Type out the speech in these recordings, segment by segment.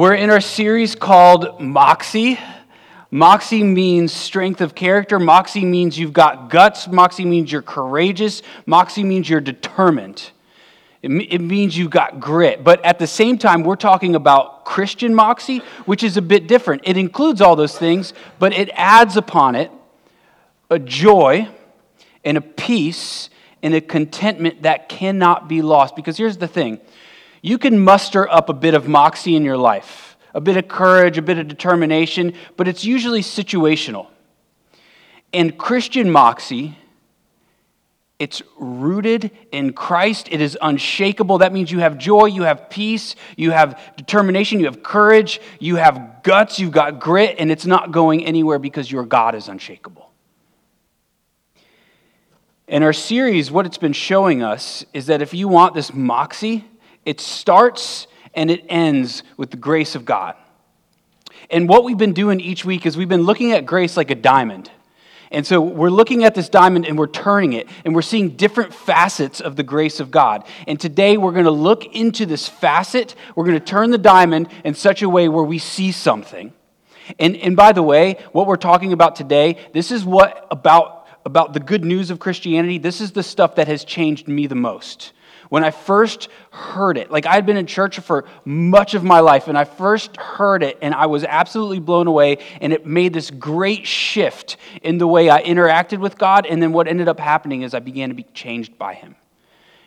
We're in our series called Moxie. Moxie means strength of character. Moxie means you've got guts. Moxie means you're courageous. Moxie means you're determined. It, it means you've got grit. But at the same time, we're talking about Christian moxie, which is a bit different. It includes all those things, but it adds upon it a joy and a peace and a contentment that cannot be lost. Because here's the thing you can muster up a bit of moxie in your life, a bit of courage, a bit of determination, but it's usually situational. And Christian moxie, it's rooted in Christ. It is unshakable. That means you have joy, you have peace, you have determination, you have courage, you have guts, you've got grit, and it's not going anywhere because your God is unshakable. In our series, what it's been showing us is that if you want this moxie, it starts and it ends with the grace of God. And what we've been doing each week is we've been looking at grace like a diamond. And so we're looking at this diamond and we're turning it and we're seeing different facets of the grace of God. And today we're going to look into this facet. We're going to turn the diamond in such a way where we see something. And, and by the way, what we're talking about today, this is what about, about the good news of Christianity, this is the stuff that has changed me the most. When I first heard it, like I'd been in church for much of my life, and I first heard it, and I was absolutely blown away, and it made this great shift in the way I interacted with God. And then what ended up happening is I began to be changed by Him.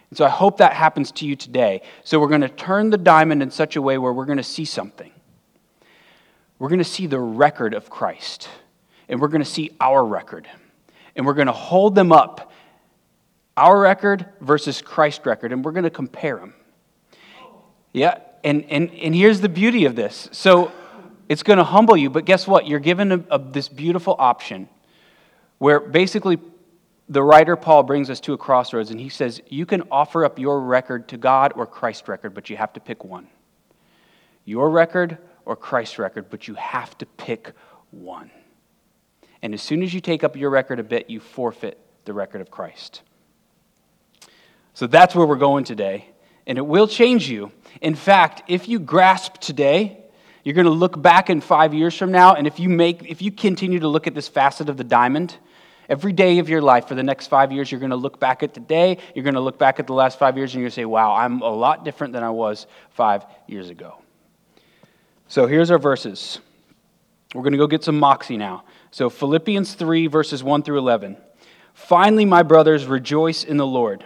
And so I hope that happens to you today. So we're going to turn the diamond in such a way where we're going to see something. We're going to see the record of Christ, and we're going to see our record, and we're going to hold them up our record versus Christ's record, and we're going to compare them. Yeah, and, and, and here's the beauty of this. So it's going to humble you, but guess what? You're given a, a, this beautiful option where basically the writer Paul brings us to a crossroads, and he says, You can offer up your record to God or Christ's record, but you have to pick one. Your record or Christ's record, but you have to pick one. And as soon as you take up your record a bit, you forfeit the record of Christ. So that's where we're going today. And it will change you. In fact, if you grasp today, you're going to look back in five years from now, and if you make, if you continue to look at this facet of the diamond, every day of your life for the next five years, you're going to look back at today, you're going to look back at the last five years, and you're going to say, wow, I'm a lot different than I was five years ago. So here's our verses. We're going to go get some moxie now. So Philippians 3, verses 1 through 11. Finally, my brothers, rejoice in the Lord.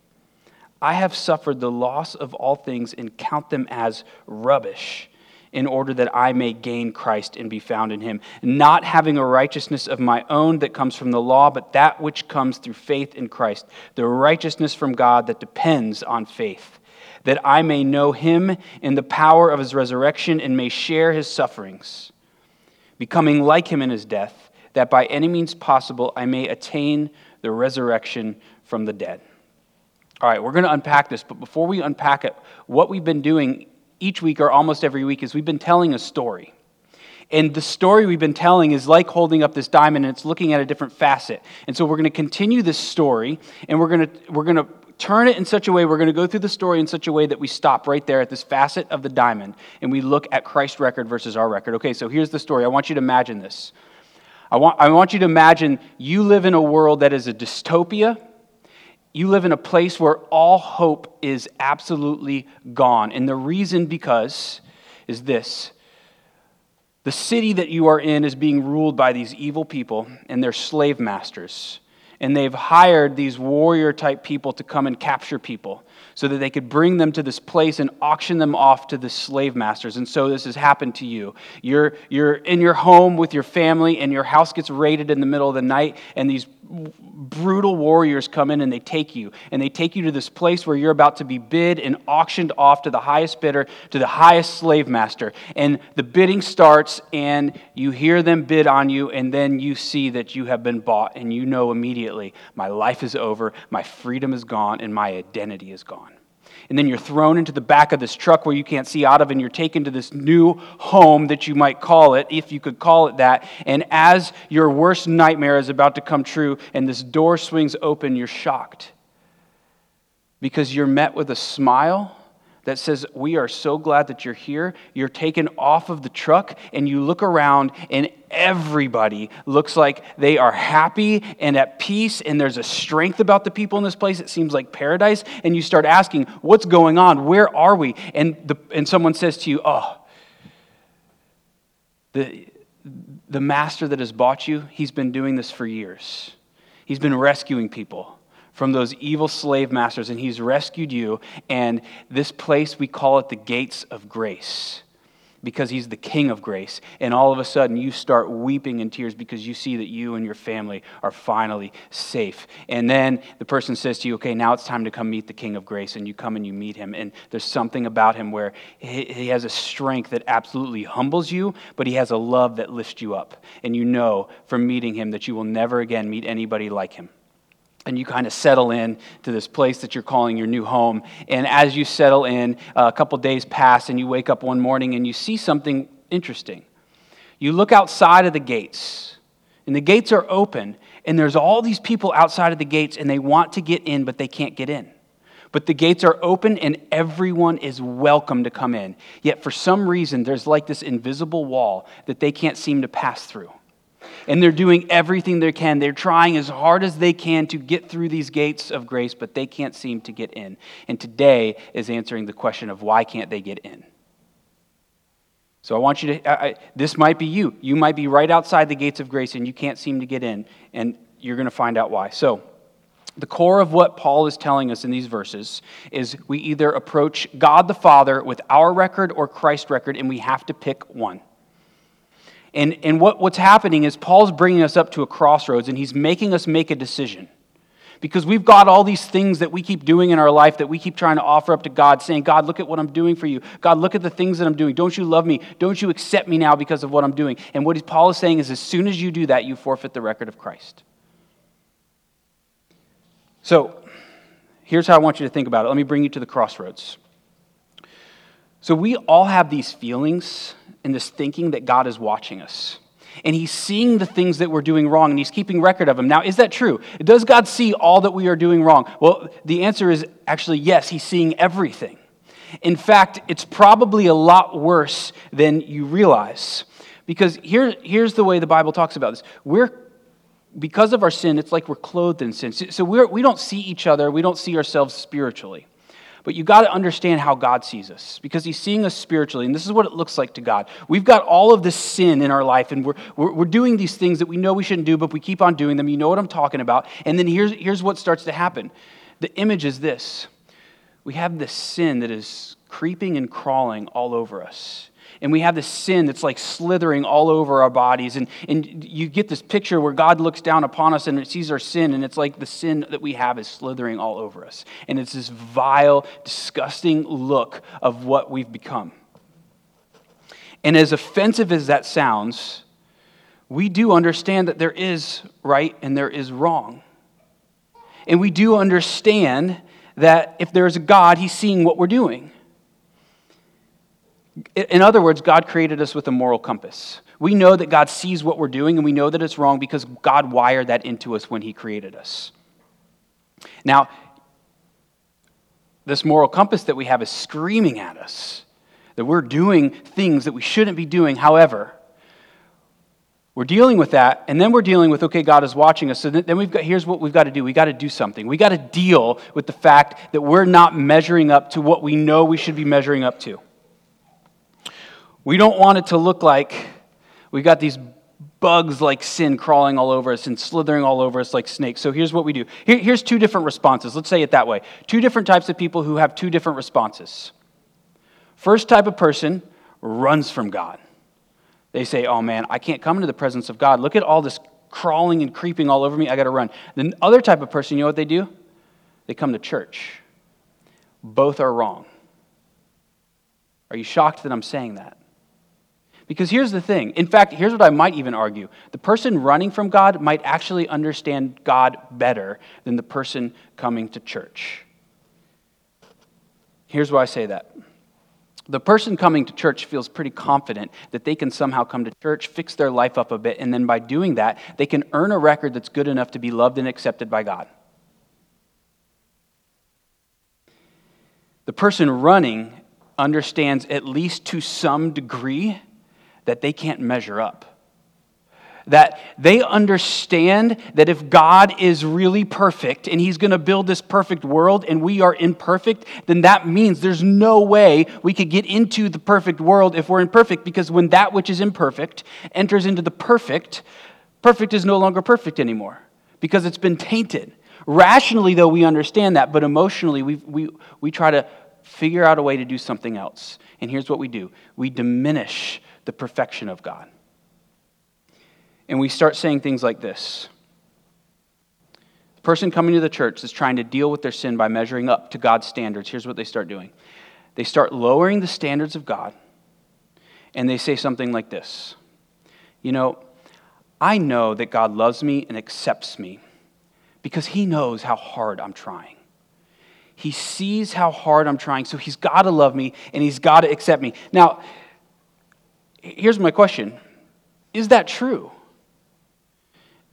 I have suffered the loss of all things and count them as rubbish in order that I may gain Christ and be found in him, not having a righteousness of my own that comes from the law, but that which comes through faith in Christ, the righteousness from God that depends on faith, that I may know him in the power of his resurrection and may share his sufferings, becoming like him in his death, that by any means possible I may attain the resurrection from the dead. All right, we're going to unpack this, but before we unpack it, what we've been doing each week or almost every week is we've been telling a story. And the story we've been telling is like holding up this diamond and it's looking at a different facet. And so we're going to continue this story and we're going to we're going to turn it in such a way we're going to go through the story in such a way that we stop right there at this facet of the diamond and we look at Christ's record versus our record. Okay, so here's the story. I want you to imagine this. I want, I want you to imagine you live in a world that is a dystopia you live in a place where all hope is absolutely gone. And the reason because is this The city that you are in is being ruled by these evil people and their slave masters. And they've hired these warrior type people to come and capture people so that they could bring them to this place and auction them off to the slave masters. And so this has happened to you. You're, you're in your home with your family, and your house gets raided in the middle of the night, and these brutal warriors come in and they take you. And they take you to this place where you're about to be bid and auctioned off to the highest bidder, to the highest slave master. And the bidding starts, and you hear them bid on you, and then you see that you have been bought, and you know immediately, my life is over, my freedom is gone, and my identity is gone and then you're thrown into the back of this truck where you can't see out of, and you're taken to this new home that you might call it, if you could call it that. And as your worst nightmare is about to come true, and this door swings open, you're shocked because you're met with a smile that says, We are so glad that you're here. You're taken off of the truck, and you look around, and everybody looks like they are happy and at peace, and there's a strength about the people in this place. It seems like paradise. And you start asking, What's going on? Where are we? And, the, and someone says to you, Oh, the, the master that has bought you, he's been doing this for years. He's been rescuing people from those evil slave masters, and he's rescued you. And this place, we call it the gates of grace because he's the king of grace. And all of a sudden, you start weeping in tears because you see that you and your family are finally safe. And then the person says to you, Okay, now it's time to come meet the king of grace. And you come and you meet him. And there's something about him where he has a strength that absolutely humbles you, but he has a love that lifts you up. And you know from meeting him that you will never again meet anybody like him and you kind of settle in to this place that you're calling your new home. And as you settle in, a couple days pass, and you wake up one morning and you see something interesting. You look outside of the gates, and the gates are open, and there's all these people outside of the gates, and they want to get in, but they can't get in. But the gates are open, and everyone is welcome to come in. Yet, for some reason, there's like this invisible wall that they can't seem to pass through and they're doing everything they can. They're trying as hard as they can to get through these gates of grace, but they can't seem to get in. And today is answering the question of why can't they get in? So I want you to, I, this might be you. You might be right outside the gates of grace and you can't seem to get in, and you're going to find out why. So, the core of what Paul is telling us in these verses is we either approach God the Father with our record or Christ's record, and we have to pick one. And, and what, what's happening is Paul's bringing us up to a crossroads and he's making us make a decision. Because we've got all these things that we keep doing in our life that we keep trying to offer up to God, saying, God, look at what I'm doing for you. God, look at the things that I'm doing. Don't you love me? Don't you accept me now because of what I'm doing? And what Paul is saying is, as soon as you do that, you forfeit the record of Christ. So, here's how I want you to think about it. Let me bring you to the crossroads. So, we all have these feelings and this thinking that God is watching us. And he's seeing the things that we're doing wrong and he's keeping record of them. Now, is that true? Does God see all that we are doing wrong? Well, the answer is actually yes, he's seeing everything. In fact, it's probably a lot worse than you realize. Because here, here's the way the Bible talks about this. We're because of our sin, it's like we're clothed in sin. So we're, we don't see each other, we don't see ourselves spiritually. But you got to understand how God sees us because He's seeing us spiritually. And this is what it looks like to God. We've got all of this sin in our life, and we're, we're, we're, doing these things that we know we shouldn't do, but we keep on doing them. You know what I'm talking about. And then here's, here's what starts to happen the image is this we have this sin that is creeping and crawling all over us and we have this sin that's like slithering all over our bodies. And, and you get this picture where God looks down upon us and it sees our sin, and it's like the sin that we have is slithering all over us. And it's this vile, disgusting look of what we've become. And as offensive as that sounds, we do understand that there is right and there is wrong. And we do understand that if there's a God, He's seeing what we're doing. In other words, God created us with a moral compass. We know that God sees what we're doing and we know that it's wrong because God wired that into us when He created us. Now, this moral compass that we have is screaming at us that we're doing things that we shouldn't be doing. However, we're dealing with that, and then we're dealing with, okay, God is watching us. So then we've got, here's what we've got to do. We've got to do something. We've got to deal with the fact that we're not measuring up to what we know we should be measuring up to. We don't want it to look like We've got these bugs like sin crawling all over us and slithering all over us like snakes. So here's what we do. Here, here's two different responses. Let's say it that way. Two different types of people who have two different responses. First type of person runs from God. They say, Oh man, I can't come into the presence of God. Look at all this crawling and creeping all over me. I got to run. The other type of person, you know what they do? They come to church. Both are wrong. Are you shocked that I'm saying that? Because here's the thing. In fact, here's what I might even argue the person running from God might actually understand God better than the person coming to church. Here's why I say that. The person coming to church feels pretty confident that they can somehow come to church, fix their life up a bit, and then by doing that, they can earn a record that's good enough to be loved and accepted by God. The person running understands, at least to some degree, that they can't measure up. That they understand that if God is really perfect and He's going to build this perfect world and we are imperfect, then that means there's no way we could get into the perfect world if we're imperfect because when that which is imperfect enters into the perfect, perfect is no longer perfect anymore because it's been tainted. Rationally, though, we understand that, but emotionally, we, we, we try to figure out a way to do something else. And here's what we do we diminish the perfection of God. And we start saying things like this The person coming to the church is trying to deal with their sin by measuring up to God's standards. Here's what they start doing they start lowering the standards of God, and they say something like this You know, I know that God loves me and accepts me because he knows how hard I'm trying. He sees how hard I'm trying, so he's got to love me and he's got to accept me. Now, here's my question Is that true?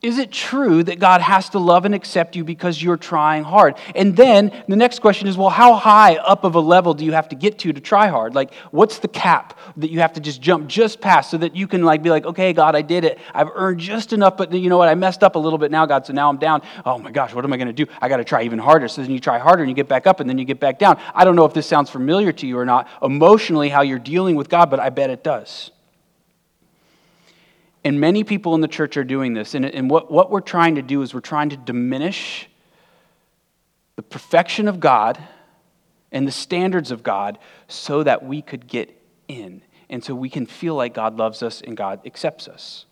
Is it true that God has to love and accept you because you're trying hard? And then the next question is well, how high up of a level do you have to get to to try hard? Like, what's the cap that you have to just jump just past so that you can like be like, okay, God, I did it. I've earned just enough, but you know what? I messed up a little bit now, God, so now I'm down. Oh my gosh, what am I going to do? I got to try even harder. So then you try harder and you get back up and then you get back down. I don't know if this sounds familiar to you or not emotionally, how you're dealing with God, but I bet it does. And many people in the church are doing this. And, and what, what we're trying to do is we're trying to diminish the perfection of God and the standards of God so that we could get in. And so we can feel like God loves us and God accepts us.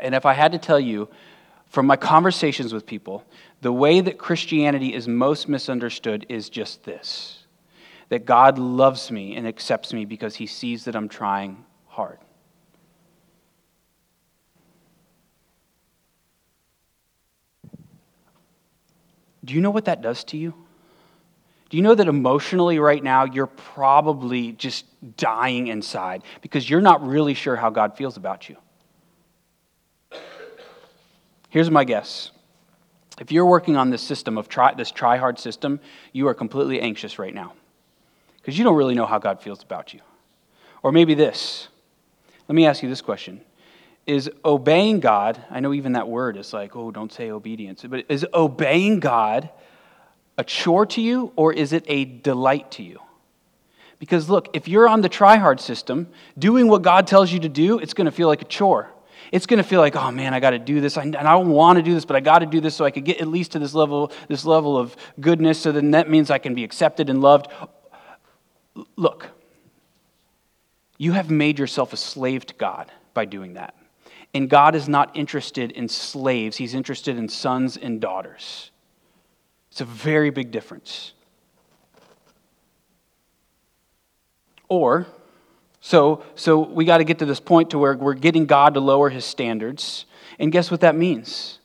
And if I had to tell you from my conversations with people, the way that Christianity is most misunderstood is just this that God loves me and accepts me because he sees that I'm trying hard. Do you know what that does to you? Do you know that emotionally right now you're probably just dying inside because you're not really sure how God feels about you? Here's my guess. If you're working on this system of try, this try hard system, you are completely anxious right now because you don't really know how God feels about you. Or maybe this. Let me ask you this question is obeying God, I know even that word is like, oh, don't say obedience, but is obeying God a chore to you or is it a delight to you? Because look, if you're on the try hard system, doing what God tells you to do, it's going to feel like a chore. It's going to feel like, oh man, I got to do this. and I don't want to do this, but I got to do this so I could get at least to this level, this level of goodness. So then that means I can be accepted and loved. Look, you have made yourself a slave to God by doing that. And God is not interested in slaves, He's interested in sons and daughters. It's a very big difference. Or, so, so we got to get to this point to where we're getting God to lower his standards. And guess what that means?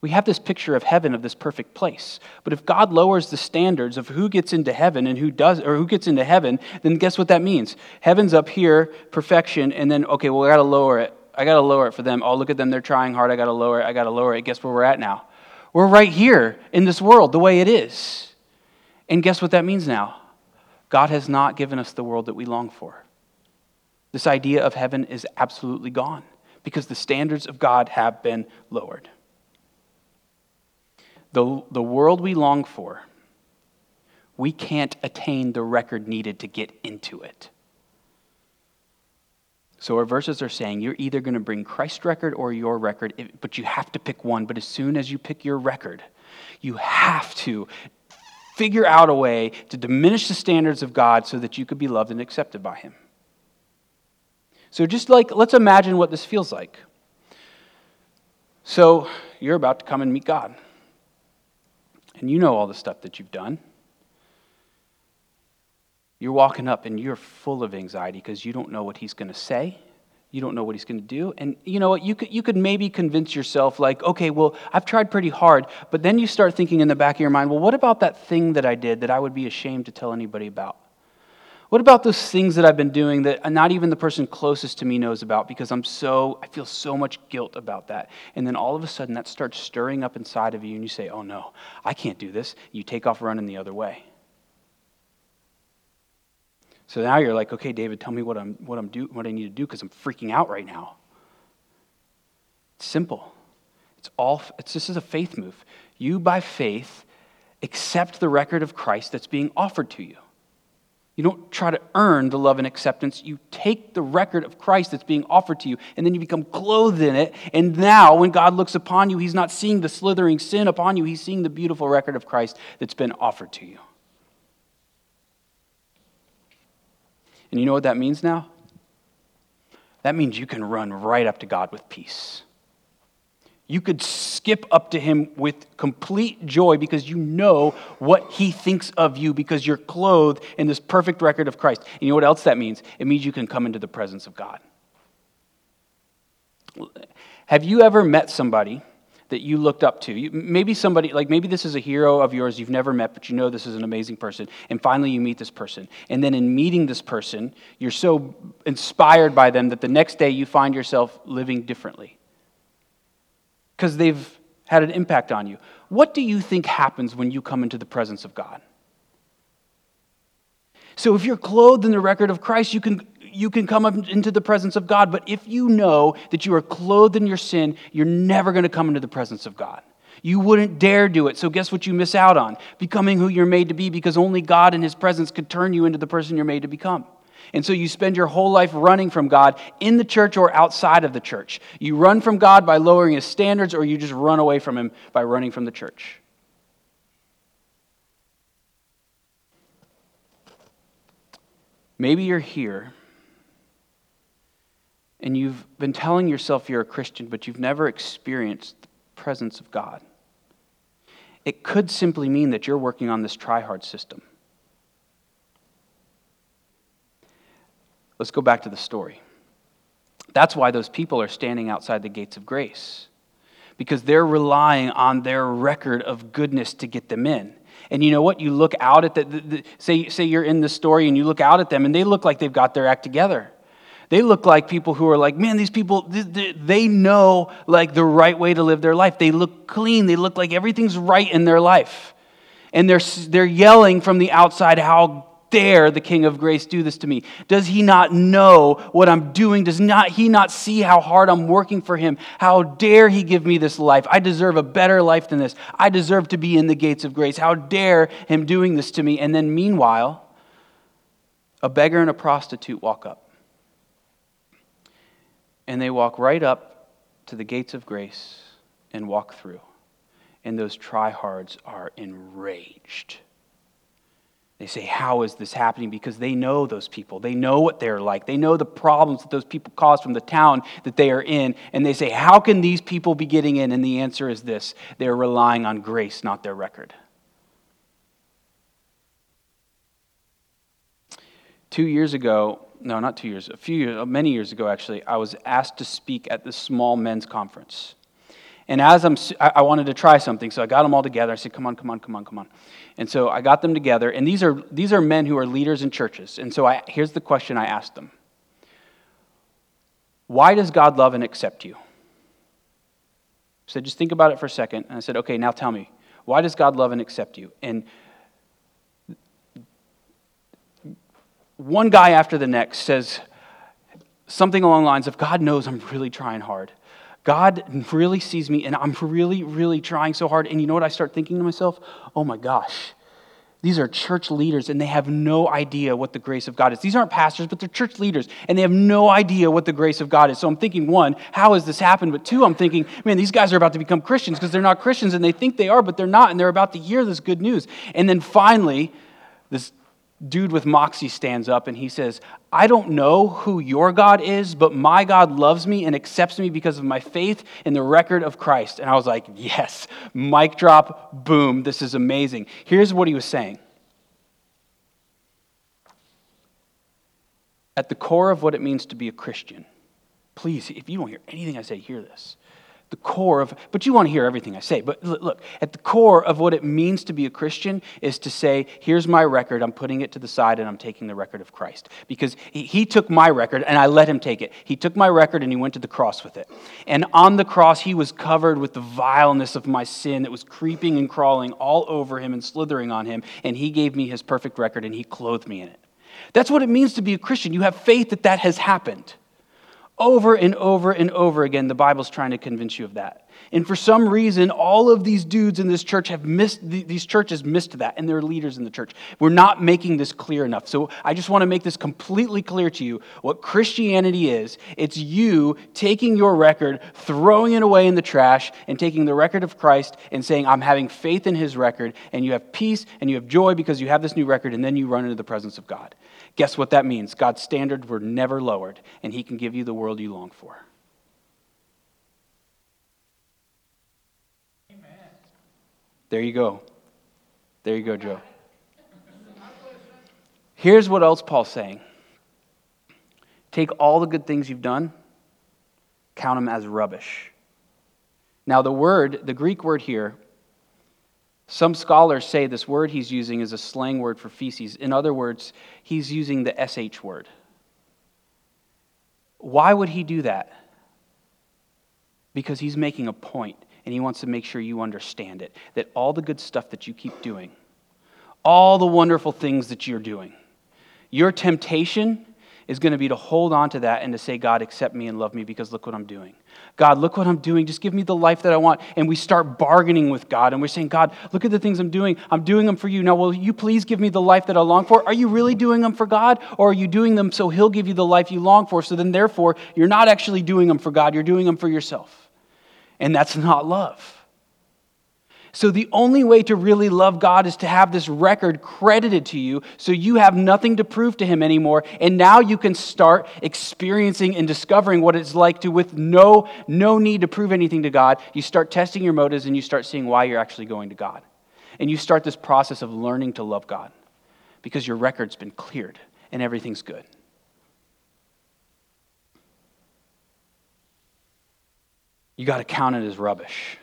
We have this picture of heaven, of this perfect place. But if God lowers the standards of who gets into heaven and who does, or who gets into heaven, then guess what that means? Heaven's up here, perfection, and then, okay, well, we got to lower it. I got to lower it for them. Oh, look at them. They're trying hard. I got to lower it. I got to lower it. Guess where we're at now? We're right here in this world the way it is. And guess what that means now? God has not given us the world that we long for. This idea of heaven is absolutely gone because the standards of God have been lowered. The, the world we long for, we can't attain the record needed to get into it. So our verses are saying you're either going to bring Christ's record or your record, but you have to pick one. But as soon as you pick your record, you have to figure out a way to diminish the standards of God so that you could be loved and accepted by Him. So just like, let's imagine what this feels like. So you're about to come and meet God. And you know all the stuff that you've done. You're walking up and you're full of anxiety because you don't know what he's going to say. You don't know what he's going to do. And you know what? You could, you could maybe convince yourself, like, okay, well, I've tried pretty hard. But then you start thinking in the back of your mind, well, what about that thing that I did that I would be ashamed to tell anybody about? What about those things that I've been doing that not even the person closest to me knows about because I'm so, I feel so much guilt about that. And then all of a sudden that starts stirring up inside of you and you say, oh no, I can't do this. You take off running the other way. So now you're like, okay, David, tell me what I'm what I'm do what I need to do because I'm freaking out right now. It's simple. It's all it's this is a faith move. You by faith accept the record of Christ that's being offered to you. You don't try to earn the love and acceptance. You take the record of Christ that's being offered to you, and then you become clothed in it. And now, when God looks upon you, He's not seeing the slithering sin upon you, He's seeing the beautiful record of Christ that's been offered to you. And you know what that means now? That means you can run right up to God with peace. You could skip up to him with complete joy because you know what he thinks of you because you're clothed in this perfect record of Christ. And you know what else that means? It means you can come into the presence of God. Have you ever met somebody that you looked up to. maybe somebody, like maybe this is a hero of yours you've never met, but you know this is an amazing person. And finally you meet this person. And then in meeting this person, you're so inspired by them that the next day you find yourself living differently because they've had an impact on you. What do you think happens when you come into the presence of God? So if you're clothed in the record of Christ, you can you can come into the presence of God. But if you know that you are clothed in your sin, you're never going to come into the presence of God. You wouldn't dare do it. So, guess what you miss out on? Becoming who you're made to be because only God in His presence could turn you into the person you're made to become. And so you spend your whole life running from God in the church or outside of the church. You run from God by lowering His standards, or you just run away from Him by running from the church. Maybe you're here and you've been telling yourself you're a Christian, but you've never experienced the presence of God, it could simply mean that you're working on this try hard system. Let's go back to the story. That's why those people are standing outside the gates of grace, because they're relying on their record of goodness to get them in. And you know what? You look out at the, the, the say, say you're in the story and you look out at them and they look like they've got their act together. They look like people who are like, man, these people, they know like the right way to live their life. They look clean. They look like everything's right in their life. And they're, they're yelling from the outside, how dare the King of Grace do this to me? Does he not know what I'm doing? Does not, he not see how hard I'm working for him? How dare he give me this life? I deserve a better life than this. I deserve to be in the gates of grace. How dare him doing this to me? And then, meanwhile, a beggar and a prostitute walk up and they walk right up to the gates of grace and walk through. And those tryhards are enraged. They say, How is this happening? Because they know those people. They know what they're like. They know the problems that those people cause from the town that they are in. And they say, How can these people be getting in? And the answer is this they're relying on grace, not their record. Two years ago, no, not two years, a few years, uh, many years ago actually, I was asked to speak at this small men's conference. And as I'm, I wanted to try something, so I got them all together. I said, "Come on, come on, come on, come on." And so I got them together, and these are these are men who are leaders in churches. And so I, here's the question I asked them: Why does God love and accept you? Said, just think about it for a second. And I said, okay, now tell me, why does God love and accept you? And one guy after the next says something along the lines of God knows I'm really trying hard. God really sees me, and I'm really, really trying so hard. And you know what I start thinking to myself? Oh my gosh, These are church leaders, and they have no idea what the grace of God is. These aren't pastors, but they're church leaders, and they have no idea what the grace of God is. So I'm thinking, one, how has this happened? But two, I'm thinking, man, these guys are about to become Christians because they're not Christians, and they think they are, but they're not, and they're about to hear this good news. And then finally, this dude with moxie stands up and he says, I don't know who your God is, but my God loves me and accepts me because of my faith in the record of Christ. And I was like, yes, mic drop, boom, this is amazing. Here's what he was saying. At the core of what it means to be a Christian, please, if you don't hear anything I say, hear this the core of, but you want to hear everything I say. But look, at the core of what it means to be a Christian is to say, here's my record, I'm putting it to the side, and I'm taking the record of Christ. Because he, he, took my record, and I let him take it. He took my record, and he went to the cross with it. And on the cross, he was covered with the vileness of my sin that was creeping and crawling all over him and slithering on him. And he gave me his perfect record, and he clothed me in it. That's what it means to be a Christian. You have faith that that has happened. Over and over and over again, the Bible's trying to convince you of that. And for some reason, all of these dudes in this church have missed, these churches missed that, and their leaders in the church. We're not making this clear enough. So I just want to make this completely clear to you what Christianity is. It's you taking your record, throwing it away in the trash, and taking the record of Christ and saying, I'm having faith in his record, and you have peace and you have joy because you have this new record, and then you run into the presence of God. Guess what that means? God's standards were never lowered, and He can give you the world you long for. Amen. There you go. There you go, Joe. Here's what else Paul's saying take all the good things you've done, count them as rubbish. Now, the word, the Greek word here, some scholars say this word he's using is a slang word for feces. In other words, he's using the SH word. Why would he do that? Because he's making a point and he wants to make sure you understand it. That all the good stuff that you keep doing, all the wonderful things that you're doing, your temptation is going to be to hold on to that and to say, God, accept me and love me because look what I'm doing. God, look what I'm doing. Just give me the life that I want. And we start bargaining with God and we're saying, God, look at the things I'm doing. I'm doing them for you. Now, will you please give me the life that I long for? Are you really doing them for God? Or are you doing them so He'll give you the life you long for? So then, therefore, you're not actually doing them for God, you're doing them for yourself. And that's not love. So, the only way to really love God is to have this record credited to you so you have nothing to prove to Him anymore. And now you can start experiencing and discovering what it's like to, with no, no need to prove anything to God, you start testing your motives and you start seeing why you're actually going to God. And you start this process of learning to love God because your record's been cleared and everything's good. You got to count it as rubbish.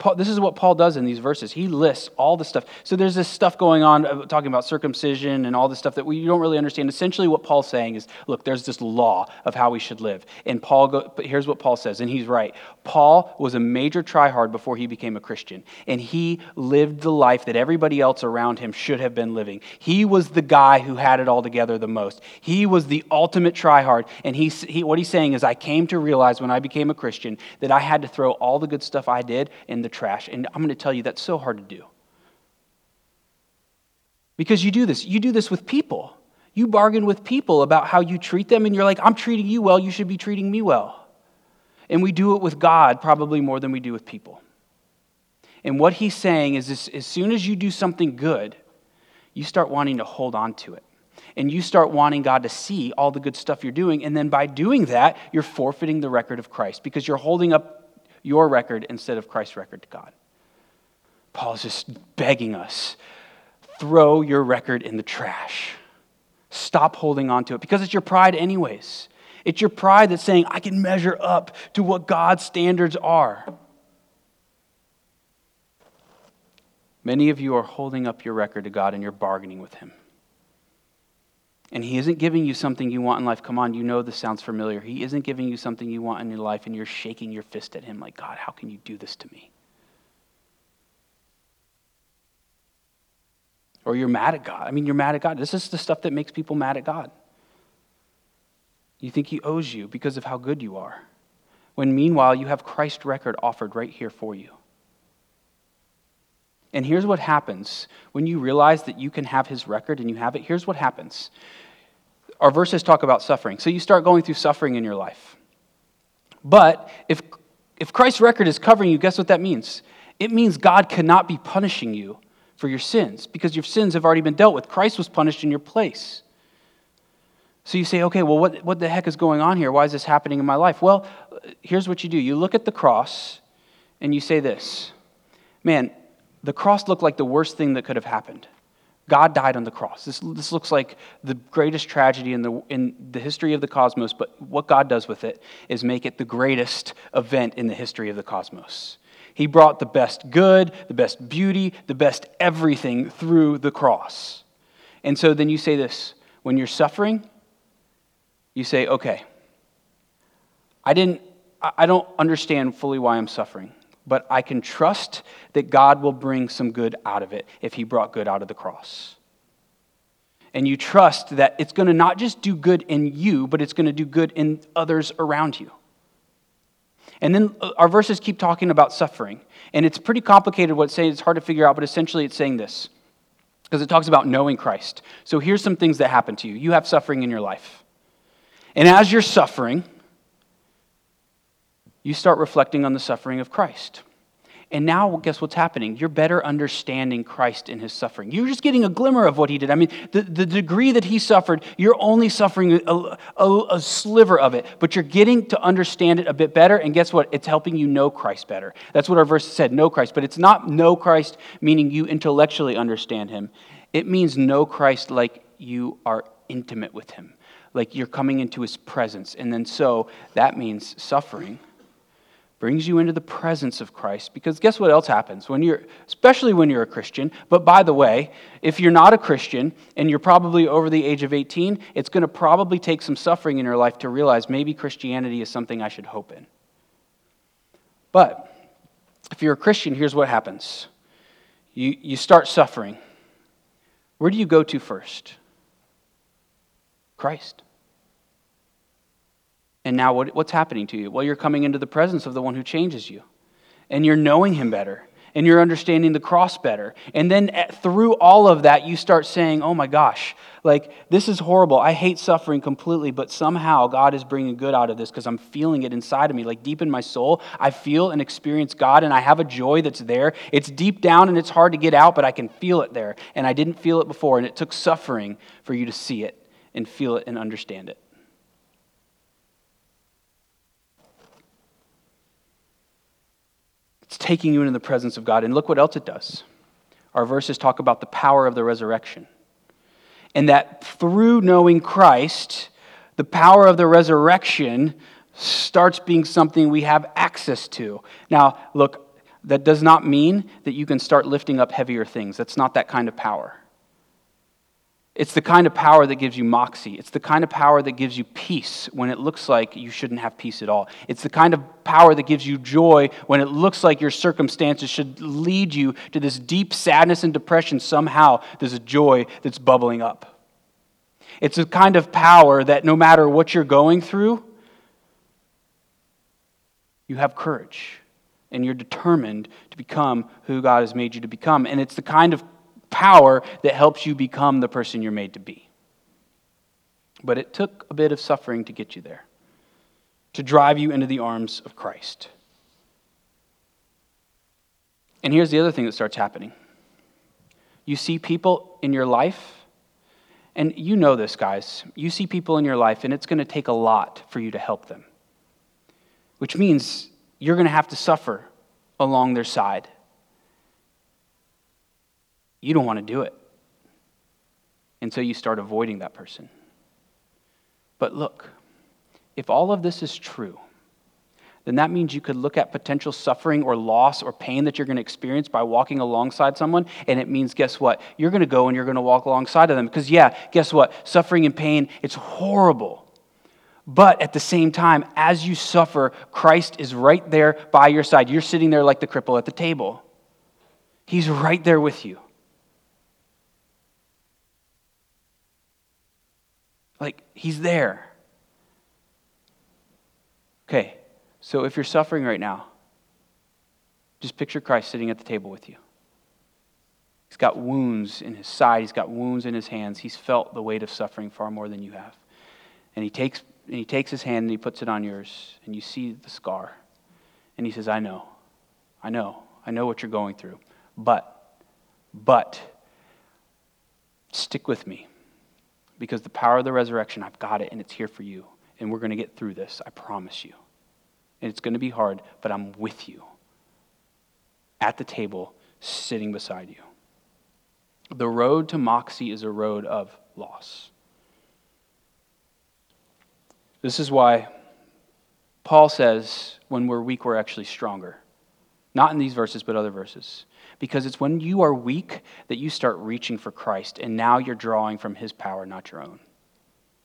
Paul, this is what Paul does in these verses. He lists all the stuff. So there's this stuff going on, talking about circumcision and all this stuff that we don't really understand. Essentially, what Paul's saying is look, there's this law of how we should live. And Paul, go, but here's what Paul says, and he's right. Paul was a major tryhard before he became a Christian, and he lived the life that everybody else around him should have been living. He was the guy who had it all together the most. He was the ultimate tryhard. And he, he, what he's saying is, I came to realize when I became a Christian that I had to throw all the good stuff I did in the trash. And I'm going to tell you, that's so hard to do. Because you do this. You do this with people. You bargain with people about how you treat them, and you're like, I'm treating you well, you should be treating me well. And we do it with God probably more than we do with people. And what he's saying is this, as soon as you do something good, you start wanting to hold on to it. And you start wanting God to see all the good stuff you're doing. And then by doing that, you're forfeiting the record of Christ because you're holding up your record instead of Christ's record to God. Paul is just begging us throw your record in the trash. Stop holding on to it because it's your pride, anyways. It's your pride that's saying, I can measure up to what God's standards are. Many of you are holding up your record to God and you're bargaining with Him. And He isn't giving you something you want in life. Come on, you know this sounds familiar. He isn't giving you something you want in your life, and you're shaking your fist at Him like, God, how can you do this to me? Or you're mad at God. I mean, you're mad at God. This is the stuff that makes people mad at God. You think He owes you because of how good you are, when meanwhile you have Christ's record offered right here for you. And here's what happens when you realize that you can have his record and you have it. Here's what happens. Our verses talk about suffering. So you start going through suffering in your life. But if, if Christ's record is covering you, guess what that means? It means God cannot be punishing you for your sins because your sins have already been dealt with. Christ was punished in your place. So you say, okay, well, what, what the heck is going on here? Why is this happening in my life? Well, here's what you do you look at the cross and you say this man, the cross looked like the worst thing that could have happened. God died on the cross. This, this looks like the greatest tragedy in the, in the history of the cosmos, but what God does with it is make it the greatest event in the history of the cosmos. He brought the best good, the best beauty, the best everything through the cross. And so then you say this when you're suffering, you say, okay, I didn't, I don't understand fully why I'm suffering but I can trust that God will bring some good out of it if He brought good out of the cross. And you trust that it's going to not just do good in you, but it's going to do good in others around you. And then uh, our verses keep talking about suffering. And it's pretty complicated what it's saying. It's hard to figure out, but essentially it's saying this because it talks about knowing Christ. So here's some things that happen to you you have suffering in your life. And as you're suffering, you start reflecting on the suffering of Christ. And now, guess what's happening? You're better understanding Christ in his suffering. You're just getting a glimmer of what he did. I mean, the, the degree that he suffered, you're only suffering a, a, a, sliver of it, but you're getting to understand it a bit better. And guess what? It's helping you know Christ better. That's what our verse said know Christ. But it's not know Christ meaning you intellectually understand him, it means know Christ like you are intimate with him, like you're coming into his presence. And then so that means suffering brings you into the presence of Christ. Because guess what else happens when you're, especially when you're a Christian. But by the way, if you're not a Christian and you're probably over the age of 18, it's going to probably take some suffering in your life to realize maybe Christianity is something I should hope in. But if you're a Christian, here's what happens you, you start suffering. Where do you go to first? Christ. And now, what, what's happening to you? Well, you're coming into the presence of the one who changes you, and you're knowing him better, and you're understanding the cross better. And then at, through all of that, you start saying, Oh my gosh, like, this is horrible. I hate suffering completely, but somehow God is bringing good out of this because I'm feeling it inside of me. Like, deep in my soul, I feel and experience God, and I have a joy that's there. It's deep down and it's hard to get out, but I can feel it there. And I didn't feel it before, and it took suffering for you to see it and feel it and understand it. It's taking you into the presence of God. And look what else it does. Our verses talk about the power of the resurrection. And that through knowing Christ, the power of the resurrection starts being something we have access to. Now, look, that does not mean that you can start lifting up heavier things. That's not that kind of power. It's the kind of power that gives you moxie. It's the kind of power that gives you peace when it looks like you shouldn't have peace at all. It's the kind of power that gives you joy when it looks like your circumstances should lead you to this deep sadness and depression. Somehow there's a joy that's bubbling up. It's a kind of power that no matter what you're going through, you have courage and you're determined to become who God has made you to become. And it's the kind of power that helps you become the person you're made to be. But it took a bit of suffering to get you there, to drive you into the arms of Christ. And here's the other thing that starts happening you see people in your life, and you know this, guys. You see people in your life, and it's going to take a lot for you to help them, which means you're going to have to suffer along their side you don't want to do it. And so you start avoiding that person. But look, if all of this is true, then that means you could look at potential suffering or loss or pain that you're going to experience by walking alongside someone. And it means, guess what? You're going to go and you're going to walk alongside of them. Because, yeah, guess what? Suffering and pain, it's horrible. But at the same time, as you suffer, Christ is right there by your side. You're sitting there like the cripple at the table, He's right there with you. Like, he's there. Okay, so if you're suffering right now, just picture Christ sitting at the table with you. He's got wounds in his side, he's got wounds in his hands. He's felt the weight of suffering far more than you have. And he takes, and he takes his hand and he puts it on yours, and you see the scar. And he says, I know. I know. I know what you're going through. But, but, stick with me. Because the power of the resurrection, I've got it, and it's here for you. And we're going to get through this. I promise you. And it's going to be hard, but I'm with you at the table, sitting beside you. The road to Moxie is a road of loss. This is why Paul says when we're weak, we're actually stronger. Not in these verses, but other verses. Because it's when you are weak that you start reaching for Christ, and now you're drawing from his power, not your own.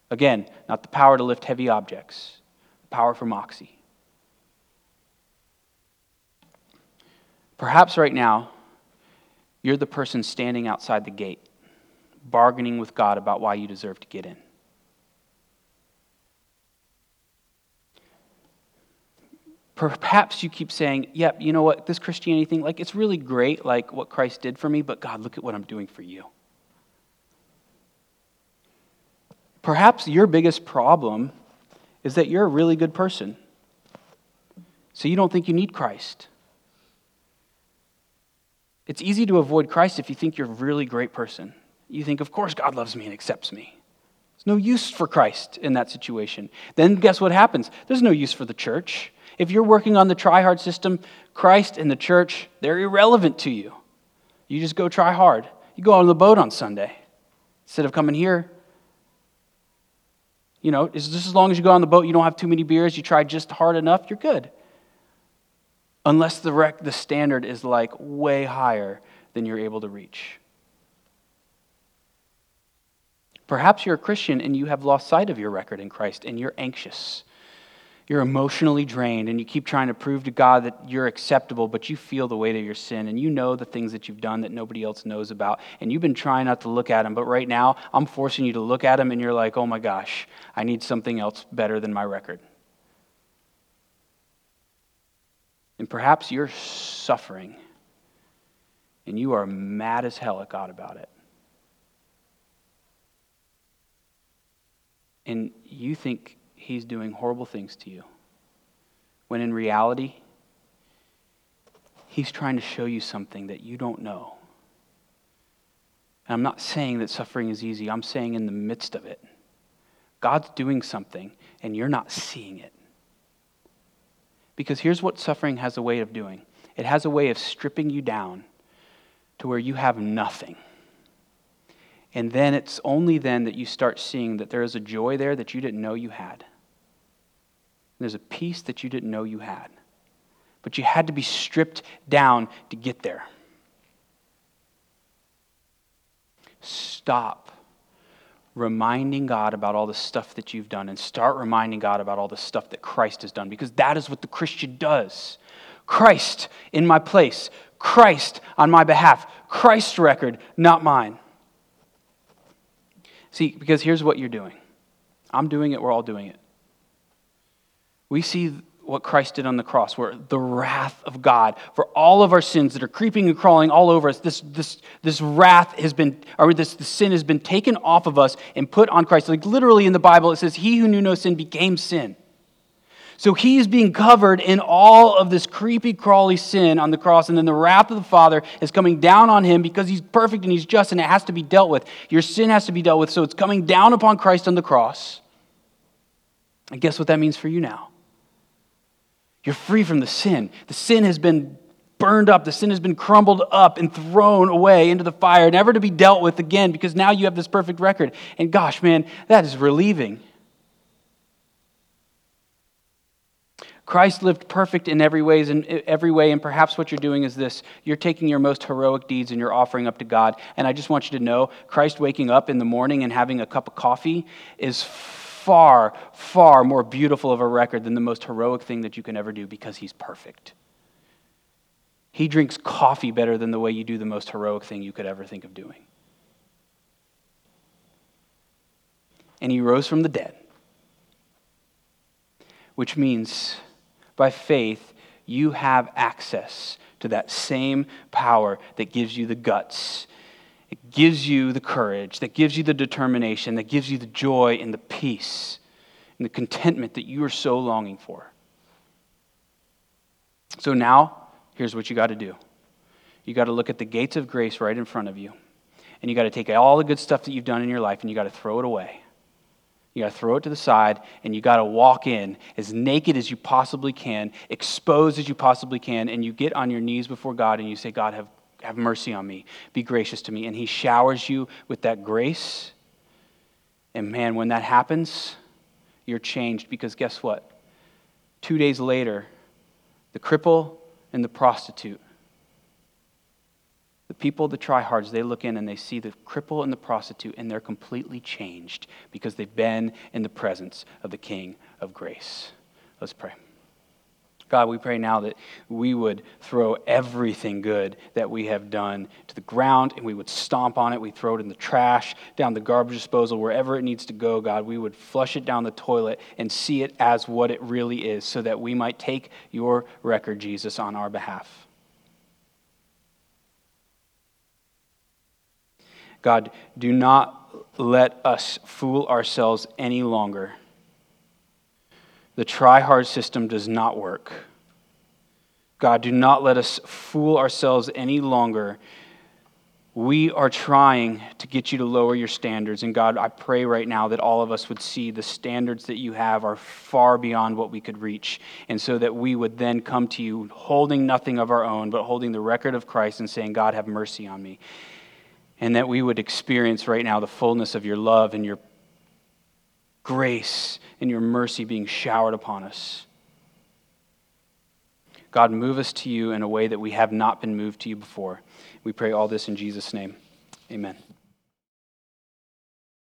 Again, not the power to lift heavy objects, the power for Moxie. Perhaps right now, you're the person standing outside the gate, bargaining with God about why you deserve to get in. Perhaps you keep saying, yep, you know what, this Christianity thing, like, it's really great, like what Christ did for me, but God, look at what I'm doing for you. Perhaps your biggest problem is that you're a really good person. So you don't think you need Christ. It's easy to avoid Christ if you think you're a really great person. You think, of course, God loves me and accepts me. No use for Christ in that situation. Then guess what happens? There's no use for the church. If you're working on the try hard system, Christ and the church, they're irrelevant to you. You just go try hard. You go on the boat on Sunday instead of coming here. You know, just as long as you go on the boat, you don't have too many beers, you try just hard enough, you're good unless the, rec- the standard is like way higher than you're able to reach. Perhaps you're a Christian and you have lost sight of your record in Christ and you're anxious. You're emotionally drained and you keep trying to prove to God that you're acceptable, but you feel the weight of your sin and you know the things that you've done that nobody else knows about. And you've been trying not to look at them, but right now I'm forcing you to look at them and you're like, oh my gosh, I need something else better than my record. And perhaps you're suffering and you are mad as hell at God about it. And you think He's doing horrible things to you. When in reality, He's trying to show you something that you don't know. And I'm not saying that suffering is easy, I'm saying in the midst of it, God's doing something and you're not seeing it. Because here's what suffering has a way of doing it has a way of stripping you down to where you have nothing. And then it's only then that you start seeing that there is a joy there that you didn't know you had. There's a peace that you didn't know you had. But you had to be stripped down to get there. Stop reminding God about all the stuff that you've done and start reminding God about all the stuff that Christ has done because that is what the Christian does. Christ in my place, Christ on my behalf, Christ's record, not mine. See, because here's what you're doing I'm doing it, we're all doing it. We see what Christ did on the cross, where the wrath of God for all of our sins that are creeping and crawling all over us, this, this, this wrath has been, or this, this sin has been taken off of us and put on Christ. Like literally in the Bible, it says, He who knew no sin became sin. So he is being covered in all of this creepy, crawly sin on the cross, and then the wrath of the Father is coming down on him because he's perfect and he's just, and it has to be dealt with. Your sin has to be dealt with, so it's coming down upon Christ on the cross. And guess what that means for you now? You're free from the sin. The sin has been burned up, the sin has been crumbled up and thrown away into the fire, never to be dealt with again because now you have this perfect record. And gosh, man, that is relieving. Christ lived perfect in every ways in eh, every way, and perhaps what you're doing is this: you're taking your most heroic deeds and you're offering up to God. And I just want you to know, Christ waking up in the morning and having a cup of coffee is far, far more beautiful of a record than the most heroic thing that you can ever do because he's perfect. He drinks coffee better than the way you do the most heroic thing you could ever think of doing. And he rose from the dead, which means by faith, you have access to that same power that gives you the guts, it gives you the courage, that gives you the determination, that gives you the joy and the peace and the contentment that you are so longing for. So now, here's what you got to do you got to look at the gates of grace right in front of you, and you got to take all the good stuff that you've done in your life and you got to throw it away. You got to throw it to the side and you got to walk in as naked as you possibly can, exposed as you possibly can, and you get on your knees before God and you say, God, have, have mercy on me. Be gracious to me. And He showers you with that grace. And man, when that happens, you're changed because guess what? Two days later, the cripple and the prostitute the people, the tryhards, they look in and they see the cripple and the prostitute, and they're completely changed because they've been in the presence of the King of grace. Let's pray. God, we pray now that we would throw everything good that we have done to the ground and we would stomp on it. We throw it in the trash, down the garbage disposal, wherever it needs to go, God. We would flush it down the toilet and see it as what it really is so that we might take your record, Jesus, on our behalf. God, do not let us fool ourselves any longer. The try hard system does not work. God, do not let us fool ourselves any longer. We are trying to get you to lower your standards. And God, I pray right now that all of us would see the standards that you have are far beyond what we could reach. And so that we would then come to you holding nothing of our own, but holding the record of Christ and saying, God, have mercy on me and that we would experience right now the fullness of your love and your grace and your mercy being showered upon us. God, move us to you in a way that we have not been moved to you before. We pray all this in Jesus' name. Amen.